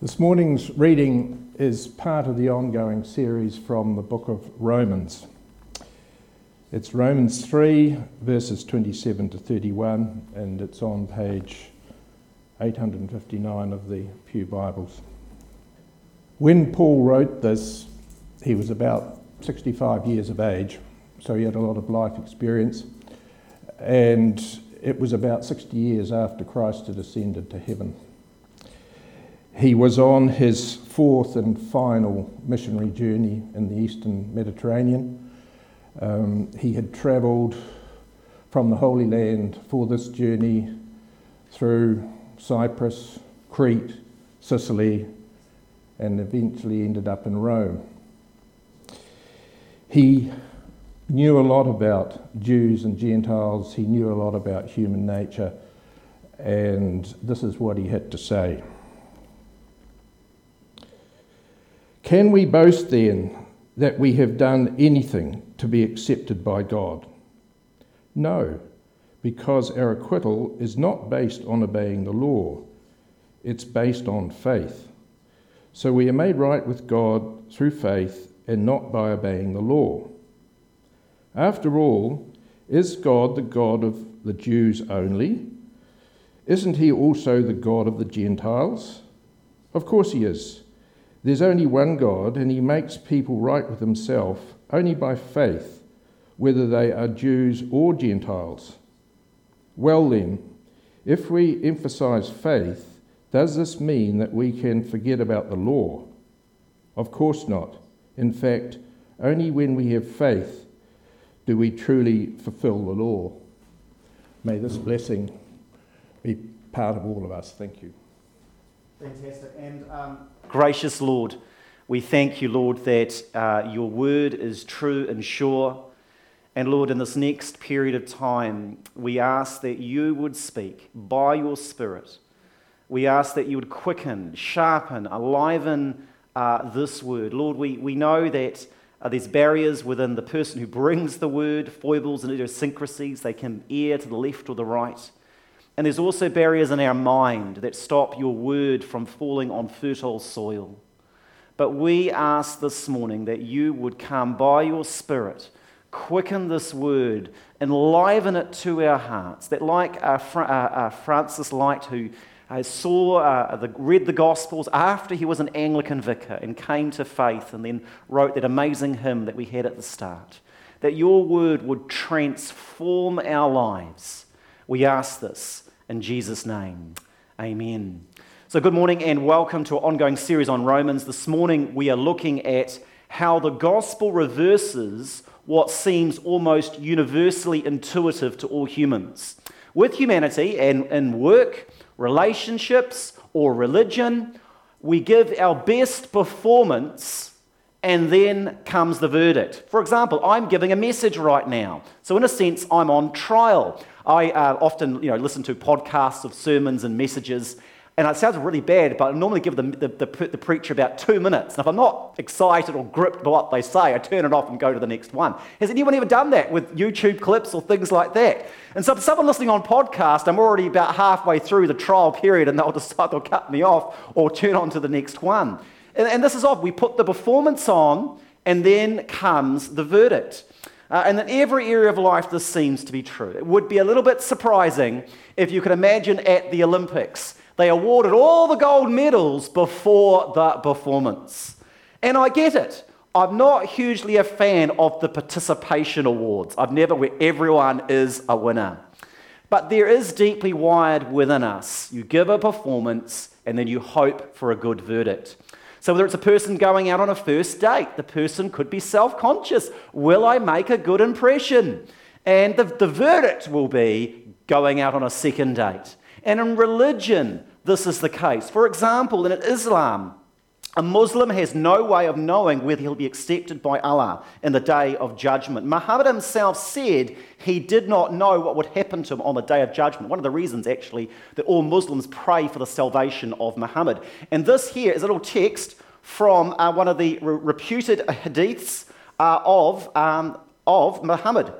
This morning's reading is part of the ongoing series from the book of Romans. It's Romans 3, verses 27 to 31, and it's on page 859 of the Pew Bibles. When Paul wrote this, he was about 65 years of age, so he had a lot of life experience, and it was about 60 years after Christ had ascended to heaven. He was on his fourth and final missionary journey in the eastern Mediterranean. Um, he had travelled from the Holy Land for this journey through Cyprus, Crete, Sicily, and eventually ended up in Rome. He knew a lot about Jews and Gentiles, he knew a lot about human nature, and this is what he had to say. Can we boast then that we have done anything to be accepted by God? No, because our acquittal is not based on obeying the law, it's based on faith. So we are made right with God through faith and not by obeying the law. After all, is God the God of the Jews only? Isn't he also the God of the Gentiles? Of course he is. There's only one God, and he makes people right with himself only by faith, whether they are Jews or Gentiles. Well, then, if we emphasize faith, does this mean that we can forget about the law? Of course not. In fact, only when we have faith do we truly fulfill the law. May this blessing be part of all of us. Thank you. Fantastic. And um, gracious Lord, we thank you, Lord, that uh, your word is true and sure. And Lord, in this next period of time, we ask that you would speak by your Spirit. We ask that you would quicken, sharpen, aliven uh, this word. Lord, we, we know that uh, there's barriers within the person who brings the word, foibles and idiosyncrasies. They can err to the left or the right. And there's also barriers in our mind that stop your word from falling on fertile soil. But we ask this morning that you would come by your Spirit, quicken this word, enliven it to our hearts. That, like uh, uh, uh, Francis Lyte, who saw, uh, the, read the Gospels after he was an Anglican vicar and came to faith and then wrote that amazing hymn that we had at the start, that your word would transform our lives. We ask this in Jesus' name, amen. So, good morning and welcome to our ongoing series on Romans. This morning we are looking at how the gospel reverses what seems almost universally intuitive to all humans. With humanity and in work, relationships, or religion, we give our best performance and then comes the verdict. For example, I'm giving a message right now. So, in a sense, I'm on trial. I uh, often you know, listen to podcasts of sermons and messages, and it sounds really bad, but I normally give the, the, the, the, preacher about two minutes. And if I'm not excited or gripped by what they say, I turn it off and go to the next one. Has anyone ever done that with YouTube clips or things like that? And so, for someone listening on podcast, I'm already about halfway through the trial period, and they'll decide they'll cut me off or turn on to the next one. And, and this is odd. We put the performance on, and then comes the verdict. Uh, and in every area of life, this seems to be true. It would be a little bit surprising if you could imagine at the Olympics, they awarded all the gold medals before the performance. And I get it. I'm not hugely a fan of the participation awards. I've never where everyone is a winner. But there is deeply wired within us. You give a performance and then you hope for a good verdict. So, whether it's a person going out on a first date, the person could be self conscious. Will I make a good impression? And the, the verdict will be going out on a second date. And in religion, this is the case. For example, in Islam, a Muslim has no way of knowing whether he'll be accepted by Allah in the day of judgment. Muhammad himself said he did not know what would happen to him on the day of judgment. One of the reasons, actually, that all Muslims pray for the salvation of Muhammad. And this here is a little text from uh, one of the re- reputed hadiths uh, of, um, of Muhammad.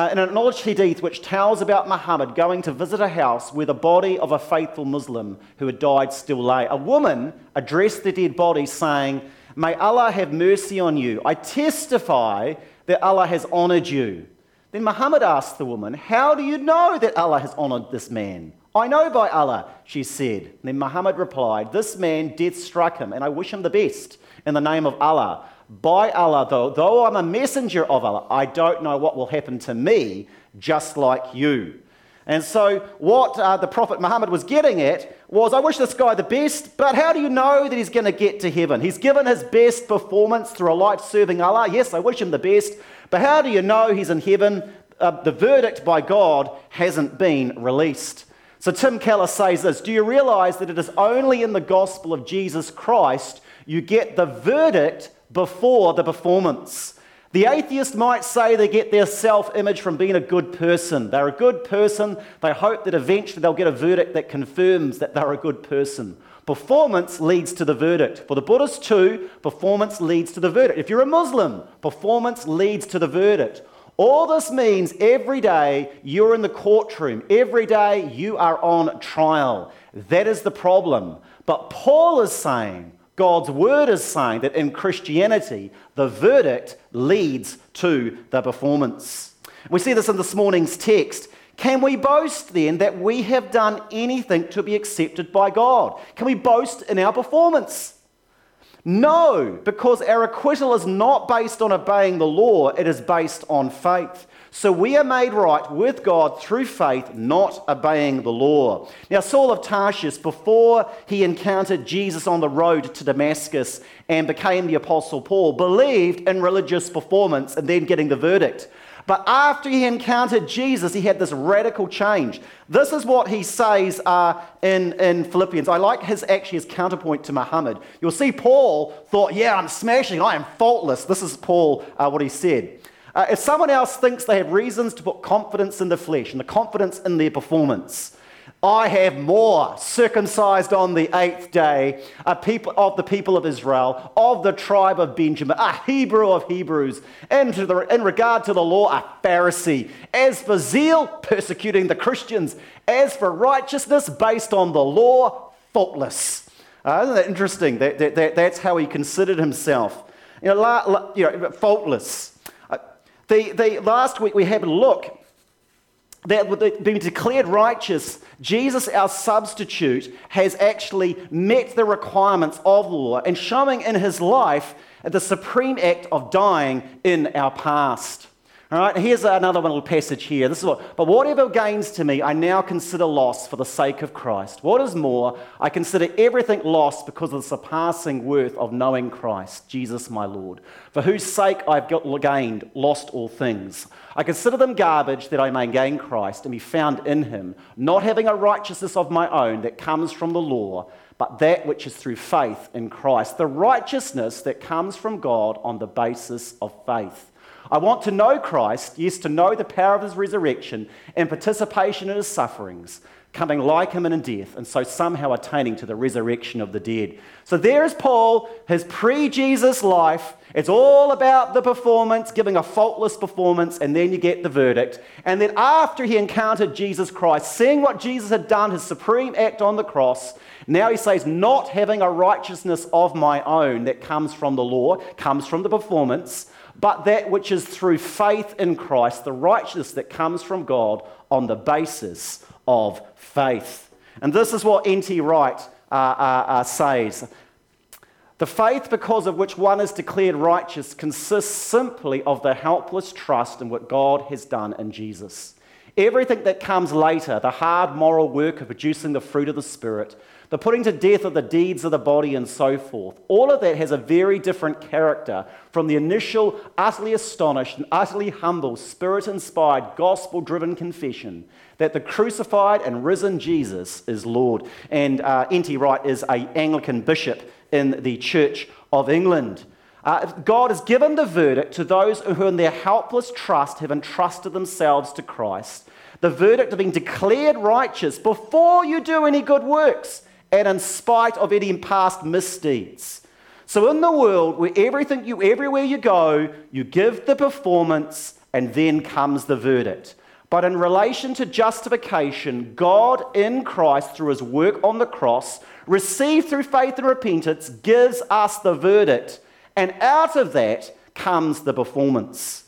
Uh, in an acknowledged hadith which tells about Muhammad going to visit a house where the body of a faithful Muslim who had died still lay. A woman addressed the dead body saying, May Allah have mercy on you. I testify that Allah has honored you. Then Muhammad asked the woman, How do you know that Allah has honored this man? I know by Allah, she said. Then Muhammad replied, This man, death struck him, and I wish him the best in the name of Allah. By Allah, though, though I'm a messenger of Allah, I don't know what will happen to me, just like you. And so, what uh, the Prophet Muhammad was getting at was, I wish this guy the best, but how do you know that he's going to get to heaven? He's given his best performance through a life serving Allah. Yes, I wish him the best, but how do you know he's in heaven? Uh, the verdict by God hasn't been released. So Tim Keller says this Do you realize that it is only in the gospel of Jesus Christ you get the verdict before the performance? The atheist might say they get their self image from being a good person. They're a good person. They hope that eventually they'll get a verdict that confirms that they're a good person. Performance leads to the verdict. For the Buddhists, too, performance leads to the verdict. If you're a Muslim, performance leads to the verdict. All this means every day you're in the courtroom, every day you are on trial. That is the problem. But Paul is saying, God's word is saying that in Christianity, the verdict leads to the performance. We see this in this morning's text. Can we boast then that we have done anything to be accepted by God? Can we boast in our performance? No, because our acquittal is not based on obeying the law, it is based on faith. So we are made right with God through faith, not obeying the law. Now, Saul of Tarsus, before he encountered Jesus on the road to Damascus and became the Apostle Paul, believed in religious performance and then getting the verdict. But after he encountered Jesus, he had this radical change. This is what he says uh, in, in Philippians. I like his actually his counterpoint to Muhammad. You'll see Paul thought, Yeah, I'm smashing, I am faultless. This is Paul, uh, what he said. Uh, if someone else thinks they have reasons to put confidence in the flesh and the confidence in their performance, I have more circumcised on the eighth day, people of the people of Israel, of the tribe of Benjamin, a Hebrew of Hebrews, and the, in regard to the law, a Pharisee. As for zeal, persecuting the Christians. As for righteousness, based on the law, faultless. Uh, isn't that interesting? That, that, that, that's how he considered himself. You know, la, la, you know faultless. The, the, last week we had a look that being declared righteous, Jesus, our substitute, has actually met the requirements of law and showing in his life the supreme act of dying in our past. All right, here's another little passage here. This is what, but whatever gains to me, I now consider loss for the sake of Christ. What is more, I consider everything lost because of the surpassing worth of knowing Christ, Jesus my Lord, for whose sake I've gained, lost all things. I consider them garbage that I may gain Christ and be found in him, not having a righteousness of my own that comes from the law, but that which is through faith in Christ, the righteousness that comes from God on the basis of faith I want to know Christ, yes, to know the power of his resurrection and participation in his sufferings, coming like him in death, and so somehow attaining to the resurrection of the dead. So there is Paul, his pre Jesus life. It's all about the performance, giving a faultless performance, and then you get the verdict. And then after he encountered Jesus Christ, seeing what Jesus had done, his supreme act on the cross, now he says, not having a righteousness of my own that comes from the law, comes from the performance but that which is through faith in Christ, the righteousness that comes from God on the basis of faith. And this is what N.T. Wright uh, uh, uh, says. The faith because of which one is declared righteous consists simply of the helpless trust in what God has done in Jesus. Everything that comes later, the hard moral work of producing the fruit of the Spirit, the putting to death of the deeds of the body, and so forth. All of that has a very different character from the initial, utterly astonished and utterly humble, spirit inspired, gospel driven confession that the crucified and risen Jesus is Lord. And uh, N.T. Wright is an Anglican bishop in the Church of England. Uh, God has given the verdict to those who, in their helpless trust, have entrusted themselves to Christ. The verdict of being declared righteous before you do any good works and in spite of any past misdeeds. So in the world where everything you everywhere you go, you give the performance and then comes the verdict. But in relation to justification, God in Christ, through his work on the cross, received through faith and repentance, gives us the verdict. And out of that comes the performance.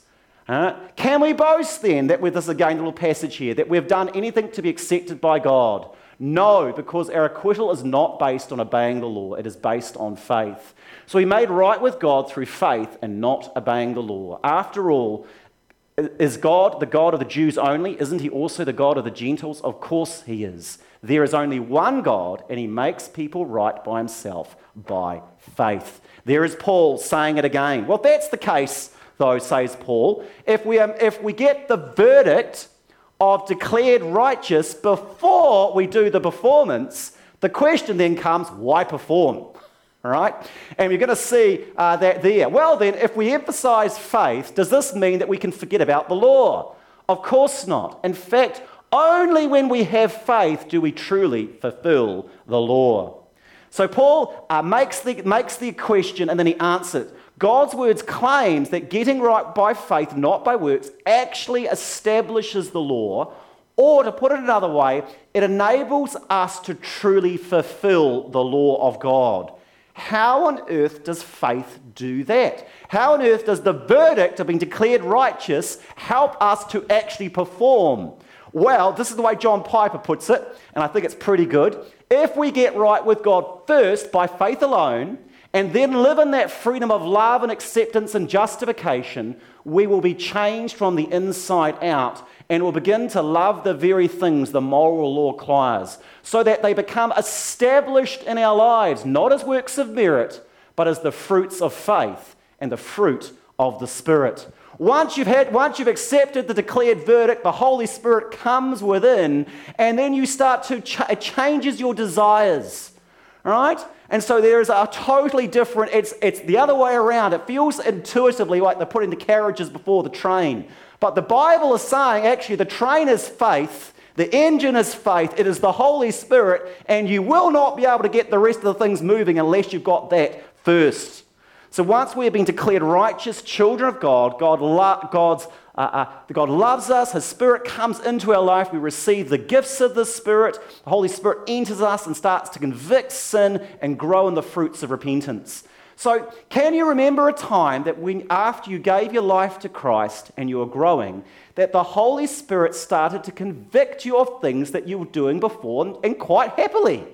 Uh, can we boast then that with this again little passage here that we've done anything to be accepted by God? No, because our acquittal is not based on obeying the law, it is based on faith. So we made right with God through faith and not obeying the law. After all, is God the God of the Jews only? Isn't he also the God of the Gentiles? Of course he is. There is only one God, and he makes people right by himself by faith. There is Paul saying it again. Well, that's the case, though, says Paul. If we, um, if we get the verdict of declared righteous before we do the performance, the question then comes why perform? All right? And we're going to see uh, that there. Well, then, if we emphasize faith, does this mean that we can forget about the law? Of course not. In fact, only when we have faith do we truly fulfill the law. So Paul uh, makes, the, makes the question and then he answers it. God's words claims that getting right by faith, not by works, actually establishes the law, or to put it another way, it enables us to truly fulfill the law of God. How on earth does faith do that? How on earth does the verdict of being declared righteous help us to actually perform? Well, this is the way John Piper puts it, and I think it's pretty good. If we get right with God first by faith alone, and then live in that freedom of love and acceptance and justification, we will be changed from the inside out and will begin to love the very things the moral law requires, so that they become established in our lives, not as works of merit, but as the fruits of faith and the fruit of the Spirit. Once you've, had, once you've accepted the declared verdict, the Holy Spirit comes within, and then you start to, ch- it changes your desires. Right? And so there is a totally different, it's, it's the other way around. It feels intuitively like they're putting the carriages before the train. But the Bible is saying actually the train is faith, the engine is faith, it is the Holy Spirit, and you will not be able to get the rest of the things moving unless you've got that first. So once we have been declared righteous children of God, God, lo- God's, uh, uh, God loves us, His Spirit comes into our life, we receive the gifts of the Spirit, the Holy Spirit enters us and starts to convict sin and grow in the fruits of repentance. So, can you remember a time that when, after you gave your life to Christ and you were growing, that the Holy Spirit started to convict you of things that you were doing before and, and quite happily?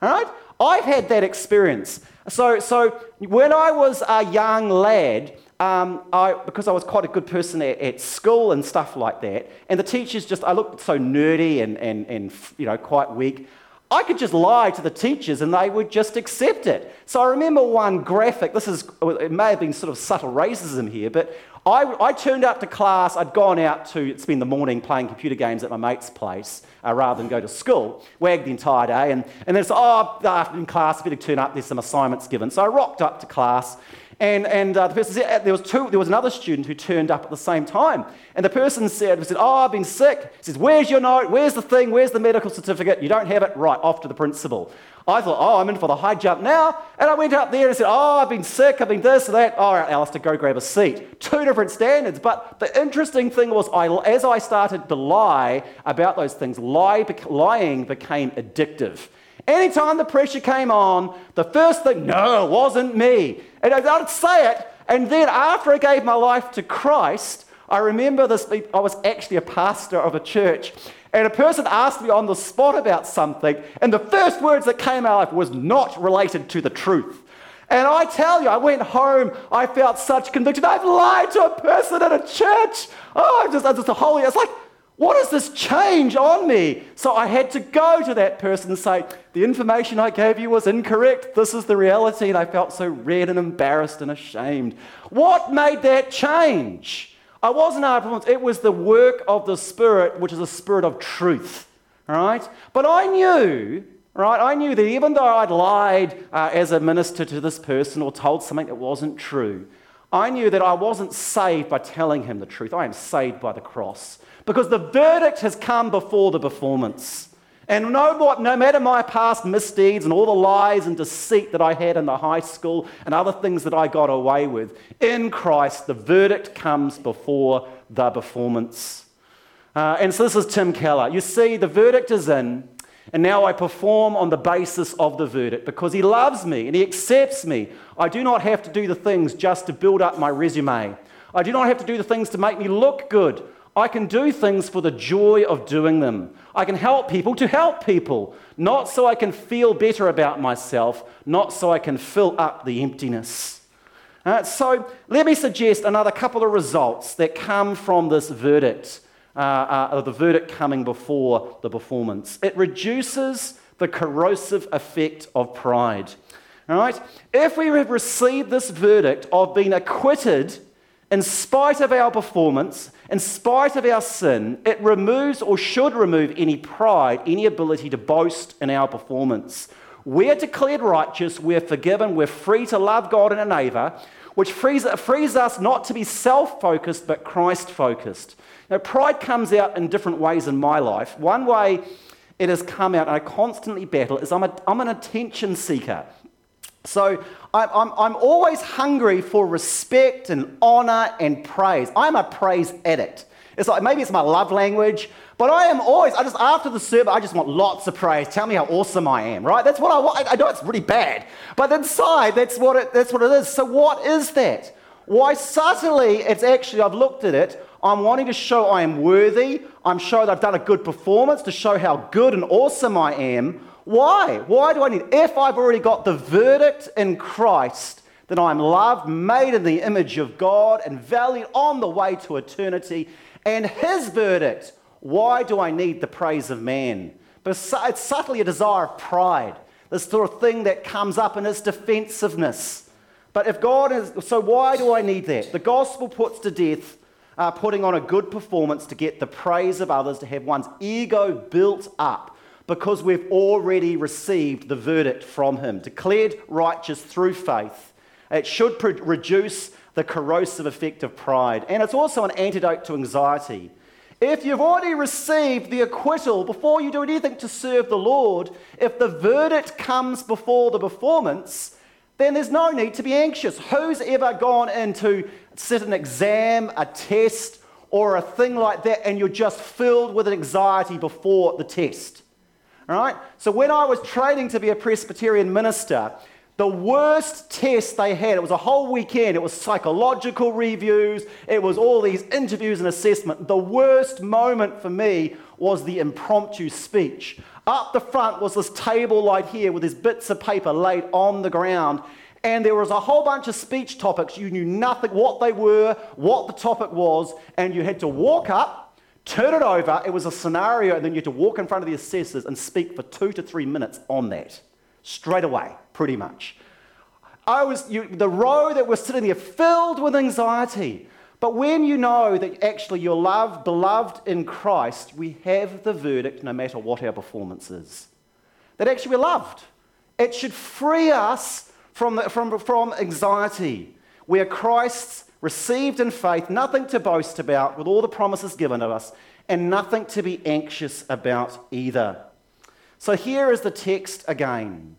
All right? I've had that experience. So, so when I was a young lad, um, I, because I was quite a good person at, at, school and stuff like that, and the teachers just, I looked so nerdy and, and, and you know, quite weak. I could just lie to the teachers and they would just accept it. So I remember one graphic, this is, it may have been sort of subtle racism here, but I, I, turned up to class, I'd gone out to spend the morning playing computer games at my mate's place uh, rather than go to school, wagged the entire day, and, and then it's, oh, afternoon class, I better turn up, there's some assignments given. So I rocked up to class, and, and uh, the person said, there was, two, there was another student who turned up at the same time. And the person said, said, oh, I've been sick. He says, where's your note? Where's the thing? Where's the medical certificate? You don't have it? Right, off to the principal. I thought, oh, I'm in for the high jump now. And I went up there and said, oh, I've been sick, I've been this and that. All right, Alistair, go grab a seat. Two different standards. But the interesting thing was, I, as I started to lie about those things, lie, lying became addictive. Anytime the pressure came on, the first thing, no, it wasn't me. And I'd say it. And then after I gave my life to Christ, I remember this, I was actually a pastor of a church and a person asked me on the spot about something, and the first words that came out of was not related to the truth. And I tell you, I went home, I felt such conviction. I've lied to a person at a church. Oh, I'm just, I'm just a holy. It's like, what does this change on me? So I had to go to that person and say, the information I gave you was incorrect. This is the reality. And I felt so red and embarrassed and ashamed. What made that change? I wasn't our performance, it was the work of the Spirit, which is a spirit of truth. All right? But I knew, right, I knew that even though I'd lied uh, as a minister to this person or told something that wasn't true, I knew that I wasn't saved by telling him the truth. I am saved by the cross. Because the verdict has come before the performance. And no, no matter my past misdeeds and all the lies and deceit that I had in the high school and other things that I got away with, in Christ, the verdict comes before the performance. Uh, and so this is Tim Keller. You see, the verdict is in, and now I perform on the basis of the verdict because he loves me and he accepts me. I do not have to do the things just to build up my resume. I do not have to do the things to make me look good. I can do things for the joy of doing them. I can help people to help people, not so I can feel better about myself, not so I can fill up the emptiness. Uh, so let me suggest another couple of results that come from this verdict, uh, uh, the verdict coming before the performance. It reduces the corrosive effect of pride. All right? If we have received this verdict of being acquitted in spite of our performance, in spite of our sin, it removes or should remove any pride, any ability to boast in our performance. We're declared righteous, we're forgiven, we're free to love God and our neighbour, which frees, frees us not to be self focused but Christ focused. Now, pride comes out in different ways in my life. One way it has come out, and I constantly battle, is I'm, a, I'm an attention seeker. So I'm, I'm, I'm always hungry for respect and honor and praise. I'm a praise addict. It's like maybe it's my love language, but I am always, I just, after the service, I just want lots of praise. Tell me how awesome I am, right? That's what I want. I know it's really bad, but inside, that's what it, that's what it is. So, what is that? Why, subtly, it's actually, I've looked at it, I'm wanting to show I am worthy. I'm showing that I've done a good performance to show how good and awesome I am. Why? Why do I need? If I've already got the verdict in Christ that I'm loved, made in the image of God, and valued on the way to eternity, and His verdict, why do I need the praise of man? But it's subtly a desire of pride, this sort of thing that comes up in His defensiveness. But if God is, so why do I need that? The gospel puts to death uh, putting on a good performance to get the praise of others, to have one's ego built up because we've already received the verdict from Him, declared righteous through faith. It should pro- reduce the corrosive effect of pride. And it's also an antidote to anxiety. If you've already received the acquittal before you do anything to serve the Lord, if the verdict comes before the performance, then there's no need to be anxious. Who's ever gone in to sit an exam, a test, or a thing like that, and you're just filled with anxiety before the test? All right? So when I was training to be a Presbyterian minister, the worst test they had, it was a whole weekend. It was psychological reviews, it was all these interviews and assessment. The worst moment for me was the impromptu speech. Up the front was this table right here with these bits of paper laid on the ground. And there was a whole bunch of speech topics. You knew nothing, what they were, what the topic was, and you had to walk up turn it over. It was a scenario, and then you had to walk in front of the assessors and speak for two to three minutes on that, straight away, pretty much. I was you, the row that was sitting there filled with anxiety. But when you know that actually you're loved, beloved in Christ, we have the verdict no matter what our performance is. That actually we're loved. It should free us from, the, from, from anxiety. We are Christ's received in faith, nothing to boast about, with all the promises given to us, and nothing to be anxious about either. So here is the text again.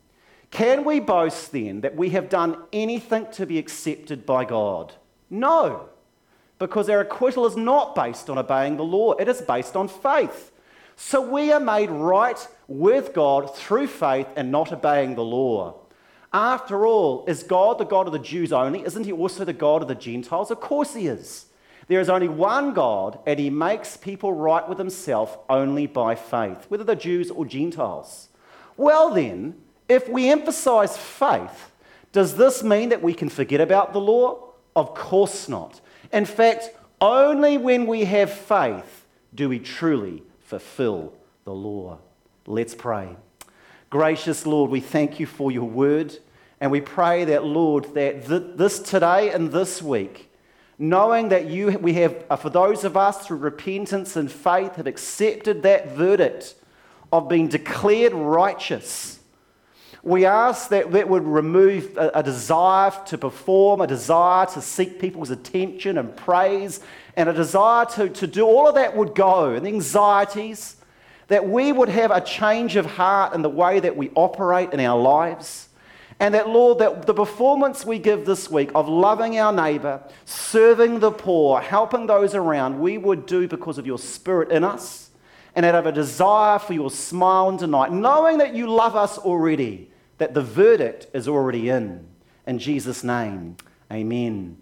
Can we boast then that we have done anything to be accepted by God? No, because our acquittal is not based on obeying the law, it is based on faith. So we are made right with God through faith and not obeying the law. After all, is God the God of the Jews only? Isn't he also the God of the Gentiles? Of course he is. There is only one God, and he makes people right with himself only by faith, whether they're Jews or Gentiles. Well, then, if we emphasize faith, does this mean that we can forget about the law? Of course not. In fact, only when we have faith do we truly fulfill the law. Let's pray. Gracious Lord, we thank you for your word. And we pray that, Lord, that th- this today and this week, knowing that you, we have, uh, for those of us through repentance and faith, have accepted that verdict of being declared righteous, we ask that that would remove a, a desire to perform, a desire to seek people's attention and praise, and a desire to, to do all of that would go, and anxieties that we would have a change of heart in the way that we operate in our lives. And that, Lord, that the performance we give this week of loving our neighbour, serving the poor, helping those around, we would do because of your spirit in us and out of a desire for your smile and delight, knowing that you love us already, that the verdict is already in. In Jesus' name, amen.